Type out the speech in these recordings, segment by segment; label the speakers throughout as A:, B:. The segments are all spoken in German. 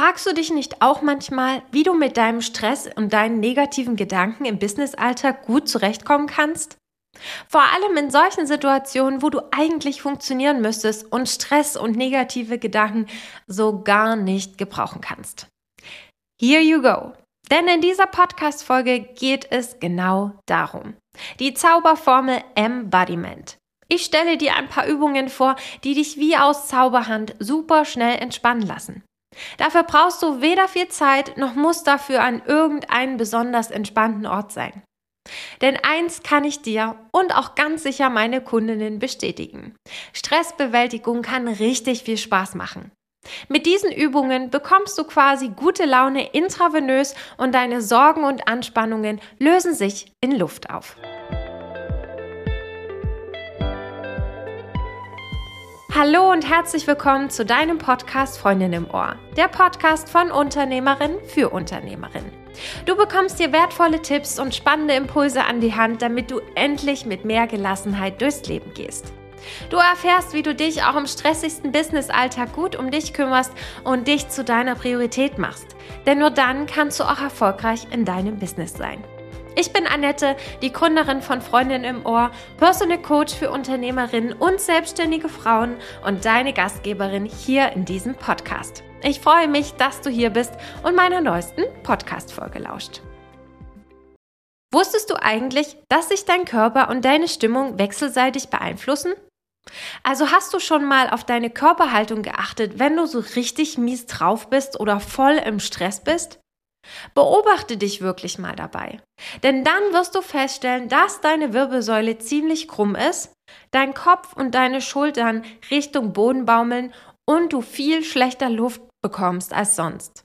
A: Fragst du dich nicht auch manchmal, wie du mit deinem Stress und deinen negativen Gedanken im Businessalltag gut zurechtkommen kannst? Vor allem in solchen Situationen, wo du eigentlich funktionieren müsstest und Stress und negative Gedanken so gar nicht gebrauchen kannst. Here you go. Denn in dieser Podcast-Folge geht es genau darum. Die Zauberformel Embodiment. Ich stelle dir ein paar Übungen vor, die dich wie aus Zauberhand super schnell entspannen lassen. Dafür brauchst du weder viel Zeit, noch muss dafür an irgendeinen besonders entspannten Ort sein. Denn eins kann ich dir und auch ganz sicher meine Kundinnen bestätigen. Stressbewältigung kann richtig viel Spaß machen. Mit diesen Übungen bekommst du quasi gute Laune intravenös und deine Sorgen und Anspannungen lösen sich in Luft auf. Hallo und herzlich willkommen zu deinem Podcast Freundin im Ohr, der Podcast von Unternehmerin für Unternehmerin. Du bekommst dir wertvolle Tipps und spannende Impulse an die Hand, damit du endlich mit mehr Gelassenheit durchs Leben gehst. Du erfährst, wie du dich auch im stressigsten Business-Alltag gut um dich kümmerst und dich zu deiner Priorität machst. Denn nur dann kannst du auch erfolgreich in deinem Business sein. Ich bin Annette, die Gründerin von Freundin im Ohr, Personal Coach für Unternehmerinnen und selbstständige Frauen und deine Gastgeberin hier in diesem Podcast. Ich freue mich, dass du hier bist und meiner neuesten Podcast-Folge lauscht. Wusstest du eigentlich, dass sich dein Körper und deine Stimmung wechselseitig beeinflussen? Also hast du schon mal auf deine Körperhaltung geachtet, wenn du so richtig mies drauf bist oder voll im Stress bist? Beobachte dich wirklich mal dabei. Denn dann wirst du feststellen, dass deine Wirbelsäule ziemlich krumm ist, dein Kopf und deine Schultern Richtung Boden baumeln und du viel schlechter Luft bekommst als sonst.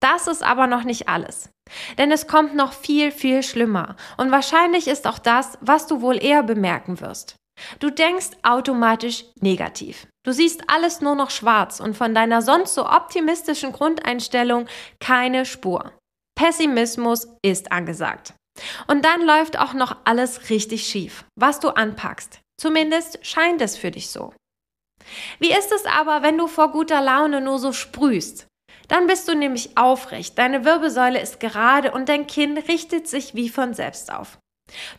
A: Das ist aber noch nicht alles. Denn es kommt noch viel, viel schlimmer. Und wahrscheinlich ist auch das, was du wohl eher bemerken wirst. Du denkst automatisch negativ. Du siehst alles nur noch schwarz und von deiner sonst so optimistischen Grundeinstellung keine Spur. Pessimismus ist angesagt. Und dann läuft auch noch alles richtig schief, was du anpackst. Zumindest scheint es für dich so. Wie ist es aber, wenn du vor guter Laune nur so sprühst? Dann bist du nämlich aufrecht, deine Wirbelsäule ist gerade und dein Kinn richtet sich wie von selbst auf.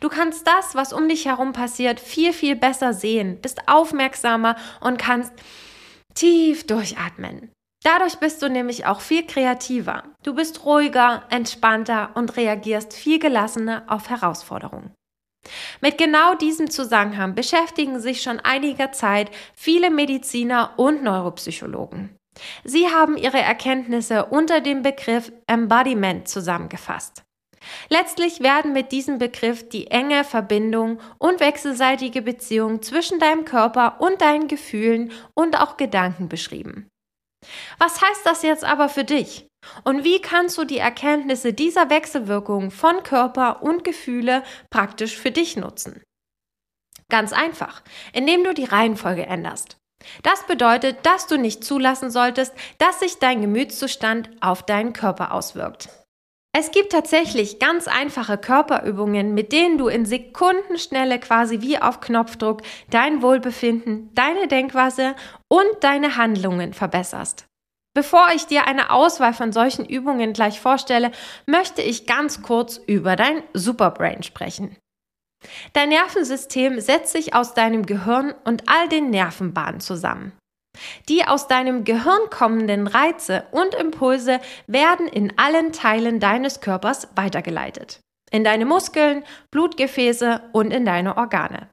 A: Du kannst das, was um dich herum passiert, viel, viel besser sehen, bist aufmerksamer und kannst tief durchatmen. Dadurch bist du nämlich auch viel kreativer. Du bist ruhiger, entspannter und reagierst viel gelassener auf Herausforderungen. Mit genau diesem Zusammenhang beschäftigen sich schon einiger Zeit viele Mediziner und Neuropsychologen. Sie haben ihre Erkenntnisse unter dem Begriff Embodiment zusammengefasst. Letztlich werden mit diesem Begriff die enge Verbindung und wechselseitige Beziehung zwischen deinem Körper und deinen Gefühlen und auch Gedanken beschrieben. Was heißt das jetzt aber für dich? Und wie kannst du die Erkenntnisse dieser Wechselwirkung von Körper und Gefühle praktisch für dich nutzen? Ganz einfach, indem du die Reihenfolge änderst. Das bedeutet, dass du nicht zulassen solltest, dass sich dein Gemütszustand auf deinen Körper auswirkt. Es gibt tatsächlich ganz einfache Körperübungen, mit denen du in Sekundenschnelle quasi wie auf Knopfdruck dein Wohlbefinden, deine Denkweise und deine Handlungen verbesserst. Bevor ich dir eine Auswahl von solchen Übungen gleich vorstelle, möchte ich ganz kurz über dein Superbrain sprechen. Dein Nervensystem setzt sich aus deinem Gehirn und all den Nervenbahnen zusammen. Die aus deinem Gehirn kommenden Reize und Impulse werden in allen Teilen deines Körpers weitergeleitet. In deine Muskeln, Blutgefäße und in deine Organe.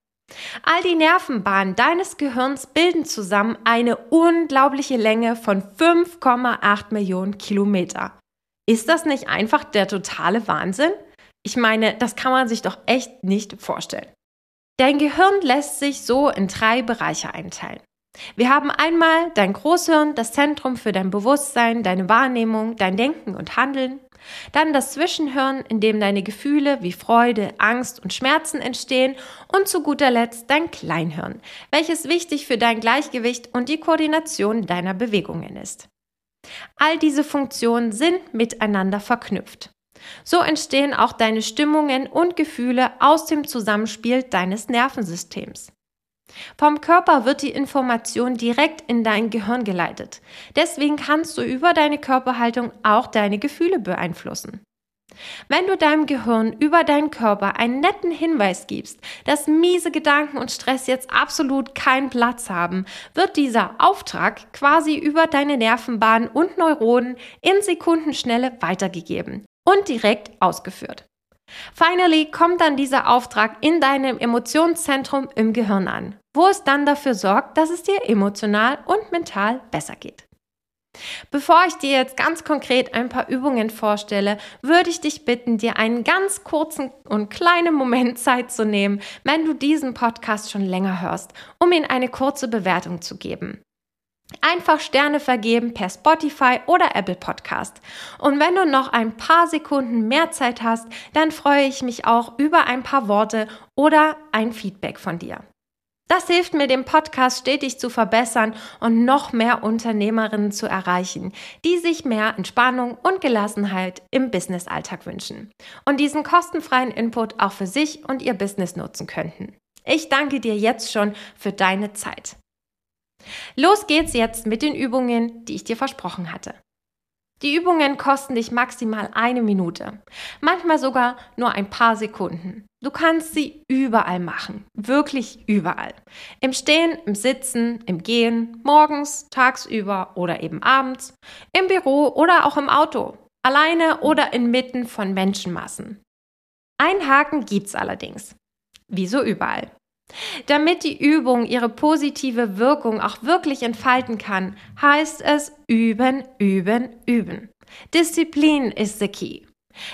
A: All die Nervenbahnen deines Gehirns bilden zusammen eine unglaubliche Länge von 5,8 Millionen Kilometer. Ist das nicht einfach der totale Wahnsinn? Ich meine, das kann man sich doch echt nicht vorstellen. Dein Gehirn lässt sich so in drei Bereiche einteilen. Wir haben einmal dein Großhirn, das Zentrum für dein Bewusstsein, deine Wahrnehmung, dein Denken und Handeln. Dann das Zwischenhirn, in dem deine Gefühle wie Freude, Angst und Schmerzen entstehen. Und zu guter Letzt dein Kleinhirn, welches wichtig für dein Gleichgewicht und die Koordination deiner Bewegungen ist. All diese Funktionen sind miteinander verknüpft. So entstehen auch deine Stimmungen und Gefühle aus dem Zusammenspiel deines Nervensystems. Vom Körper wird die Information direkt in dein Gehirn geleitet. Deswegen kannst du über deine Körperhaltung auch deine Gefühle beeinflussen. Wenn du deinem Gehirn über deinen Körper einen netten Hinweis gibst, dass miese Gedanken und Stress jetzt absolut keinen Platz haben, wird dieser Auftrag quasi über deine Nervenbahnen und Neuronen in Sekundenschnelle weitergegeben und direkt ausgeführt. Finally kommt dann dieser Auftrag in deinem Emotionszentrum im Gehirn an, wo es dann dafür sorgt, dass es dir emotional und mental besser geht. Bevor ich dir jetzt ganz konkret ein paar Übungen vorstelle, würde ich dich bitten, dir einen ganz kurzen und kleinen Moment Zeit zu nehmen, wenn du diesen Podcast schon länger hörst, um ihm eine kurze Bewertung zu geben. Einfach Sterne vergeben per Spotify oder Apple Podcast. Und wenn du noch ein paar Sekunden mehr Zeit hast, dann freue ich mich auch über ein paar Worte oder ein Feedback von dir. Das hilft mir, den Podcast stetig zu verbessern und noch mehr Unternehmerinnen zu erreichen, die sich mehr Entspannung und Gelassenheit im Businessalltag wünschen und diesen kostenfreien Input auch für sich und ihr Business nutzen könnten. Ich danke dir jetzt schon für deine Zeit. Los geht's jetzt mit den Übungen, die ich dir versprochen hatte. Die Übungen kosten dich maximal eine Minute, manchmal sogar nur ein paar Sekunden. Du kannst sie überall machen, wirklich überall. Im Stehen, im Sitzen, im Gehen, morgens, tagsüber oder eben abends, im Büro oder auch im Auto, alleine oder inmitten von Menschenmassen. Ein Haken gibt's allerdings, wie so überall. Damit die Übung ihre positive Wirkung auch wirklich entfalten kann, heißt es üben, üben, üben. Disziplin ist the key.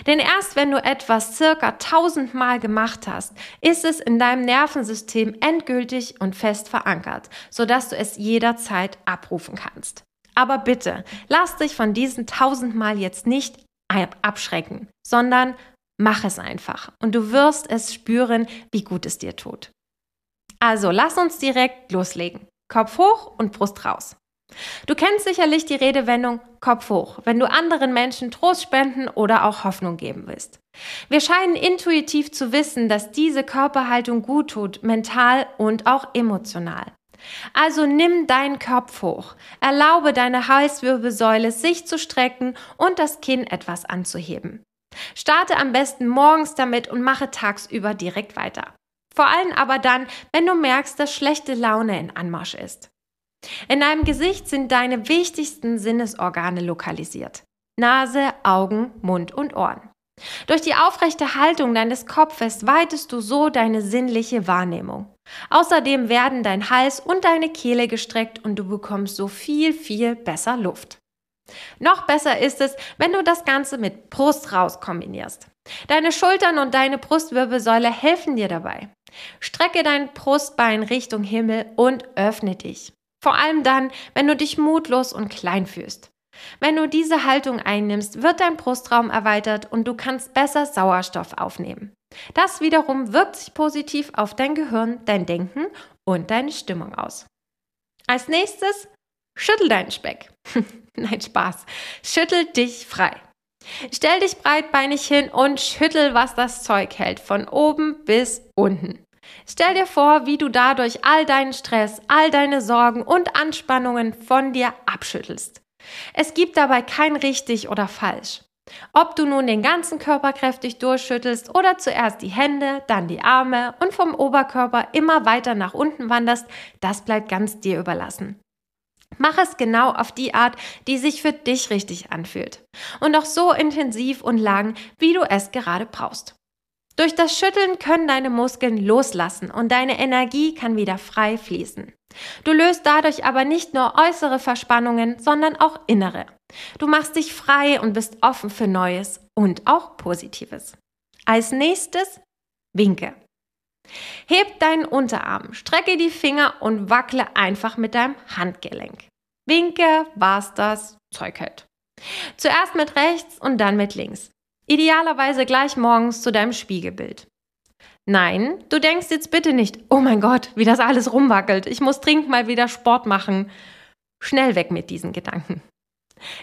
A: Denn erst wenn du etwas circa tausendmal gemacht hast, ist es in deinem Nervensystem endgültig und fest verankert, sodass du es jederzeit abrufen kannst. Aber bitte, lass dich von diesen tausendmal jetzt nicht abschrecken, sondern mach es einfach und du wirst es spüren, wie gut es dir tut. Also lass uns direkt loslegen. Kopf hoch und Brust raus. Du kennst sicherlich die Redewendung Kopf hoch, wenn du anderen Menschen Trost spenden oder auch Hoffnung geben willst. Wir scheinen intuitiv zu wissen, dass diese Körperhaltung gut tut, mental und auch emotional. Also nimm deinen Kopf hoch, erlaube deine Halswirbelsäule sich zu strecken und das Kinn etwas anzuheben. Starte am besten morgens damit und mache tagsüber direkt weiter. Vor allem aber dann, wenn du merkst, dass schlechte Laune in Anmarsch ist. In deinem Gesicht sind deine wichtigsten Sinnesorgane lokalisiert. Nase, Augen, Mund und Ohren. Durch die aufrechte Haltung deines Kopfes weitest du so deine sinnliche Wahrnehmung. Außerdem werden dein Hals und deine Kehle gestreckt und du bekommst so viel, viel besser Luft. Noch besser ist es, wenn du das Ganze mit Brust raus kombinierst. Deine Schultern und deine Brustwirbelsäule helfen dir dabei. Strecke dein Brustbein Richtung Himmel und öffne dich. Vor allem dann, wenn du dich mutlos und klein fühlst. Wenn du diese Haltung einnimmst, wird dein Brustraum erweitert und du kannst besser Sauerstoff aufnehmen. Das wiederum wirkt sich positiv auf dein Gehirn, dein Denken und deine Stimmung aus. Als nächstes, schüttel deinen Speck. Nein, Spaß. Schüttel dich frei. Stell dich breitbeinig hin und schüttel, was das Zeug hält, von oben bis unten. Stell dir vor, wie du dadurch all deinen Stress, all deine Sorgen und Anspannungen von dir abschüttelst. Es gibt dabei kein richtig oder falsch. Ob du nun den ganzen Körper kräftig durchschüttelst oder zuerst die Hände, dann die Arme und vom Oberkörper immer weiter nach unten wanderst, das bleibt ganz dir überlassen. Mach es genau auf die Art, die sich für dich richtig anfühlt. Und auch so intensiv und lang, wie du es gerade brauchst. Durch das Schütteln können deine Muskeln loslassen und deine Energie kann wieder frei fließen. Du löst dadurch aber nicht nur äußere Verspannungen, sondern auch innere. Du machst dich frei und bist offen für Neues und auch Positives. Als nächstes winke. Heb deinen Unterarm, strecke die Finger und wackle einfach mit deinem Handgelenk. Winke, was das Zeug hält. Zuerst mit rechts und dann mit links. Idealerweise gleich morgens zu deinem Spiegelbild. Nein, du denkst jetzt bitte nicht, oh mein Gott, wie das alles rumwackelt, ich muss dringend mal wieder Sport machen. Schnell weg mit diesen Gedanken.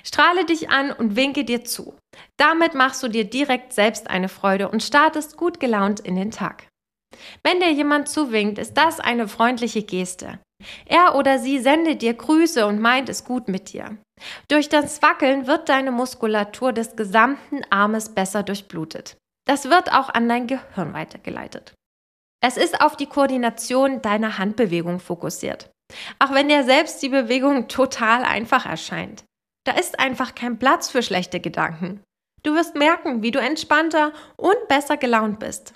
A: Strahle dich an und winke dir zu. Damit machst du dir direkt selbst eine Freude und startest gut gelaunt in den Tag. Wenn dir jemand zuwinkt, ist das eine freundliche Geste. Er oder sie sendet dir Grüße und meint es gut mit dir. Durch das Wackeln wird deine Muskulatur des gesamten Armes besser durchblutet. Das wird auch an dein Gehirn weitergeleitet. Es ist auf die Koordination deiner Handbewegung fokussiert. Auch wenn dir selbst die Bewegung total einfach erscheint. Da ist einfach kein Platz für schlechte Gedanken. Du wirst merken, wie du entspannter und besser gelaunt bist.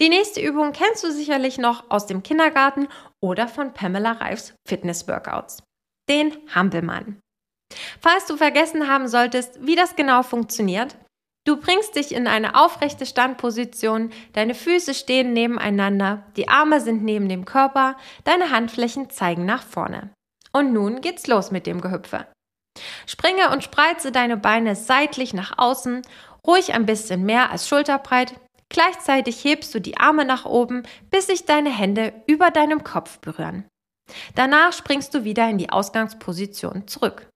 A: Die nächste Übung kennst du sicherlich noch aus dem Kindergarten oder von Pamela Reifs Fitness-Workouts. Den Hampelmann. Falls du vergessen haben solltest, wie das genau funktioniert, du bringst dich in eine aufrechte Standposition, deine Füße stehen nebeneinander, die Arme sind neben dem Körper, deine Handflächen zeigen nach vorne. Und nun geht's los mit dem Gehüpfe. Springe und spreize deine Beine seitlich nach außen, ruhig ein bisschen mehr als schulterbreit. Gleichzeitig hebst du die Arme nach oben, bis sich deine Hände über deinem Kopf berühren. Danach springst du wieder in die Ausgangsposition zurück.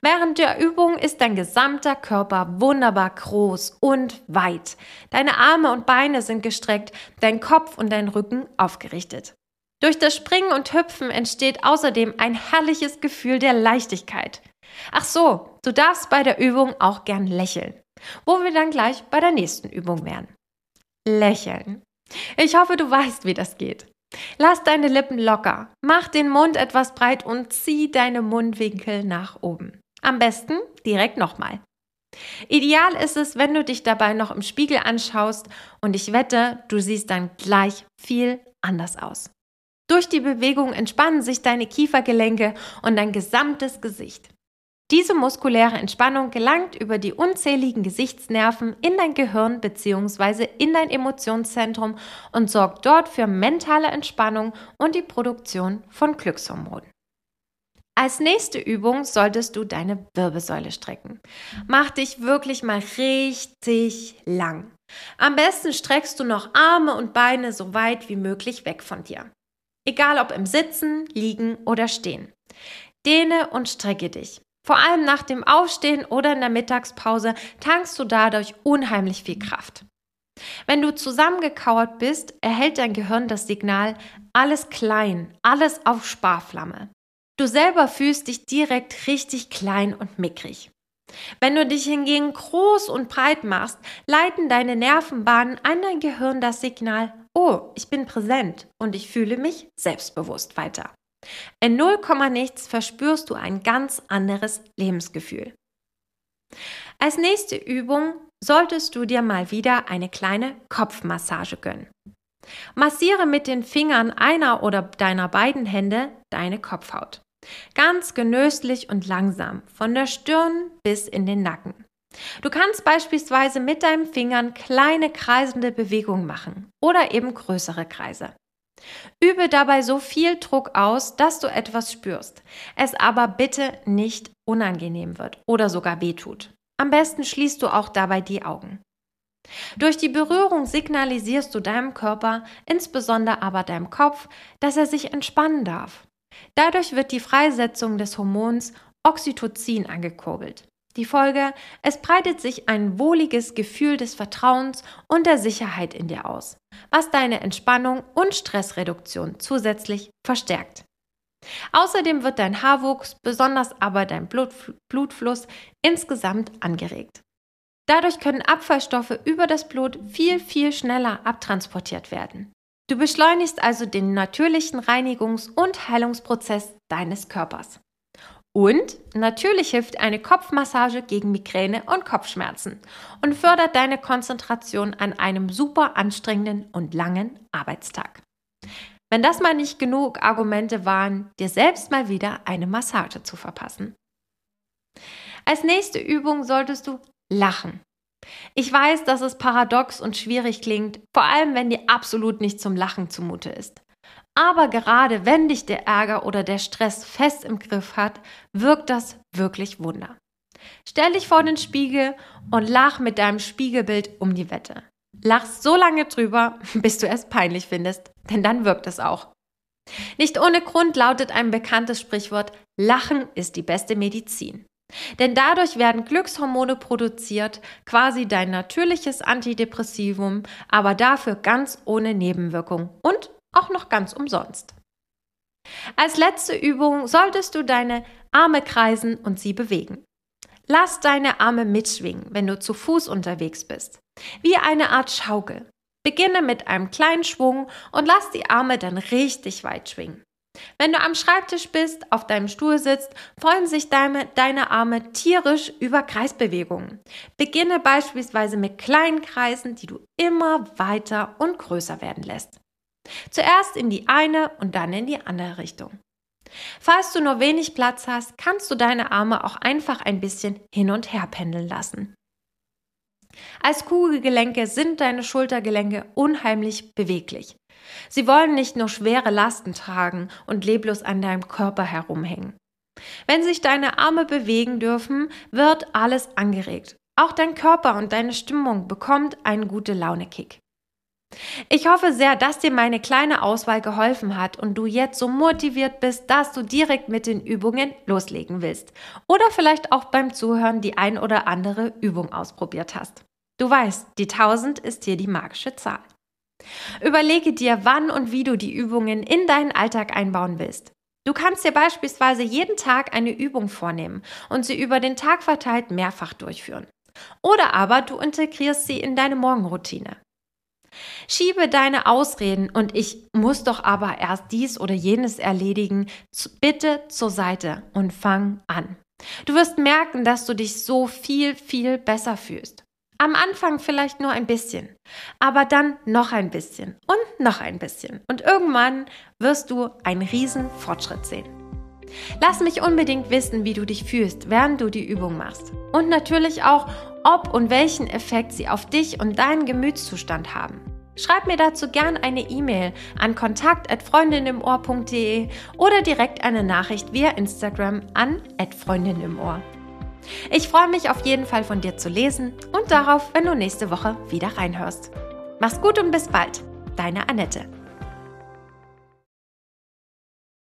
A: Während der Übung ist dein gesamter Körper wunderbar groß und weit. Deine Arme und Beine sind gestreckt, dein Kopf und dein Rücken aufgerichtet. Durch das Springen und Hüpfen entsteht außerdem ein herrliches Gefühl der Leichtigkeit. Ach so, du darfst bei der Übung auch gern lächeln, wo wir dann gleich bei der nächsten Übung wären. Lächeln. Ich hoffe, du weißt, wie das geht. Lass deine Lippen locker, mach den Mund etwas breit und zieh deine Mundwinkel nach oben. Am besten direkt nochmal. Ideal ist es, wenn du dich dabei noch im Spiegel anschaust und ich wette, du siehst dann gleich viel anders aus. Durch die Bewegung entspannen sich deine Kiefergelenke und dein gesamtes Gesicht. Diese muskuläre Entspannung gelangt über die unzähligen Gesichtsnerven in dein Gehirn bzw. in dein Emotionszentrum und sorgt dort für mentale Entspannung und die Produktion von Glückshormonen. Als nächste Übung solltest du deine Wirbelsäule strecken. Mach dich wirklich mal richtig lang. Am besten streckst du noch Arme und Beine so weit wie möglich weg von dir. Egal ob im Sitzen, Liegen oder Stehen. Dehne und strecke dich. Vor allem nach dem Aufstehen oder in der Mittagspause tankst du dadurch unheimlich viel Kraft. Wenn du zusammengekauert bist, erhält dein Gehirn das Signal alles klein, alles auf Sparflamme. Du selber fühlst dich direkt richtig klein und mickrig. Wenn du dich hingegen groß und breit machst, leiten deine Nervenbahnen an dein Gehirn das Signal, oh, ich bin präsent und ich fühle mich selbstbewusst weiter. In 0, nichts verspürst du ein ganz anderes Lebensgefühl. Als nächste Übung solltest du dir mal wieder eine kleine Kopfmassage gönnen. Massiere mit den Fingern einer oder deiner beiden Hände deine Kopfhaut. Ganz genüsslich und langsam, von der Stirn bis in den Nacken. Du kannst beispielsweise mit deinen Fingern kleine kreisende Bewegungen machen oder eben größere Kreise. Übe dabei so viel Druck aus, dass du etwas spürst, es aber bitte nicht unangenehm wird oder sogar wehtut. Am besten schließt du auch dabei die Augen. Durch die Berührung signalisierst du deinem Körper, insbesondere aber deinem Kopf, dass er sich entspannen darf. Dadurch wird die Freisetzung des Hormons Oxytocin angekurbelt. Die Folge, es breitet sich ein wohliges Gefühl des Vertrauens und der Sicherheit in dir aus, was deine Entspannung und Stressreduktion zusätzlich verstärkt. Außerdem wird dein Haarwuchs, besonders aber dein Blutf Blutfluss insgesamt angeregt. Dadurch können Abfallstoffe über das Blut viel, viel schneller abtransportiert werden. Du beschleunigst also den natürlichen Reinigungs- und Heilungsprozess deines Körpers. Und natürlich hilft eine Kopfmassage gegen Migräne und Kopfschmerzen und fördert deine Konzentration an einem super anstrengenden und langen Arbeitstag. Wenn das mal nicht genug Argumente waren, dir selbst mal wieder eine Massage zu verpassen. Als nächste Übung solltest du lachen. Ich weiß, dass es paradox und schwierig klingt, vor allem wenn dir absolut nicht zum Lachen zumute ist. Aber gerade wenn dich der Ärger oder der Stress fest im Griff hat, wirkt das wirklich Wunder. Stell dich vor den Spiegel und lach mit deinem Spiegelbild um die Wette. Lach so lange drüber, bis du es peinlich findest, denn dann wirkt es auch. Nicht ohne Grund lautet ein bekanntes Sprichwort, Lachen ist die beste Medizin. Denn dadurch werden Glückshormone produziert, quasi dein natürliches Antidepressivum, aber dafür ganz ohne Nebenwirkung und auch noch ganz umsonst. Als letzte Übung solltest du deine Arme kreisen und sie bewegen. Lass deine Arme mitschwingen, wenn du zu Fuß unterwegs bist. Wie eine Art Schaukel. Beginne mit einem kleinen Schwung und lass die Arme dann richtig weit schwingen. Wenn du am Schreibtisch bist, auf deinem Stuhl sitzt, freuen sich deine, deine Arme tierisch über Kreisbewegungen. Beginne beispielsweise mit kleinen Kreisen, die du immer weiter und größer werden lässt. Zuerst in die eine und dann in die andere Richtung. Falls du nur wenig Platz hast, kannst du deine Arme auch einfach ein bisschen hin und her pendeln lassen. Als Kugelgelenke sind deine Schultergelenke unheimlich beweglich. Sie wollen nicht nur schwere Lasten tragen und leblos an deinem Körper herumhängen. Wenn sich deine Arme bewegen dürfen, wird alles angeregt. Auch dein Körper und deine Stimmung bekommt einen gute Laune-Kick. Ich hoffe sehr, dass dir meine kleine Auswahl geholfen hat und du jetzt so motiviert bist, dass du direkt mit den Übungen loslegen willst. Oder vielleicht auch beim Zuhören die ein oder andere Übung ausprobiert hast. Du weißt, die 1000 ist hier die magische Zahl. Überlege dir, wann und wie du die Übungen in deinen Alltag einbauen willst. Du kannst dir beispielsweise jeden Tag eine Übung vornehmen und sie über den Tag verteilt mehrfach durchführen. Oder aber du integrierst sie in deine Morgenroutine. Schiebe deine Ausreden und ich muss doch aber erst dies oder jenes erledigen, bitte zur Seite und fang an. Du wirst merken, dass du dich so viel, viel besser fühlst. Am Anfang vielleicht nur ein bisschen, aber dann noch ein bisschen und noch ein bisschen. Und irgendwann wirst du einen riesen Fortschritt sehen. Lass mich unbedingt wissen, wie du dich fühlst, während du die Übung machst. Und natürlich auch, ob und welchen Effekt sie auf dich und deinen Gemütszustand haben. Schreib mir dazu gern eine E-Mail an kontakt@freundinimohr.de oder direkt eine Nachricht via Instagram an @freundinimohr. Ich freue mich auf jeden Fall von dir zu lesen und darauf, wenn du nächste Woche wieder reinhörst. Mach's gut und bis bald. Deine Annette.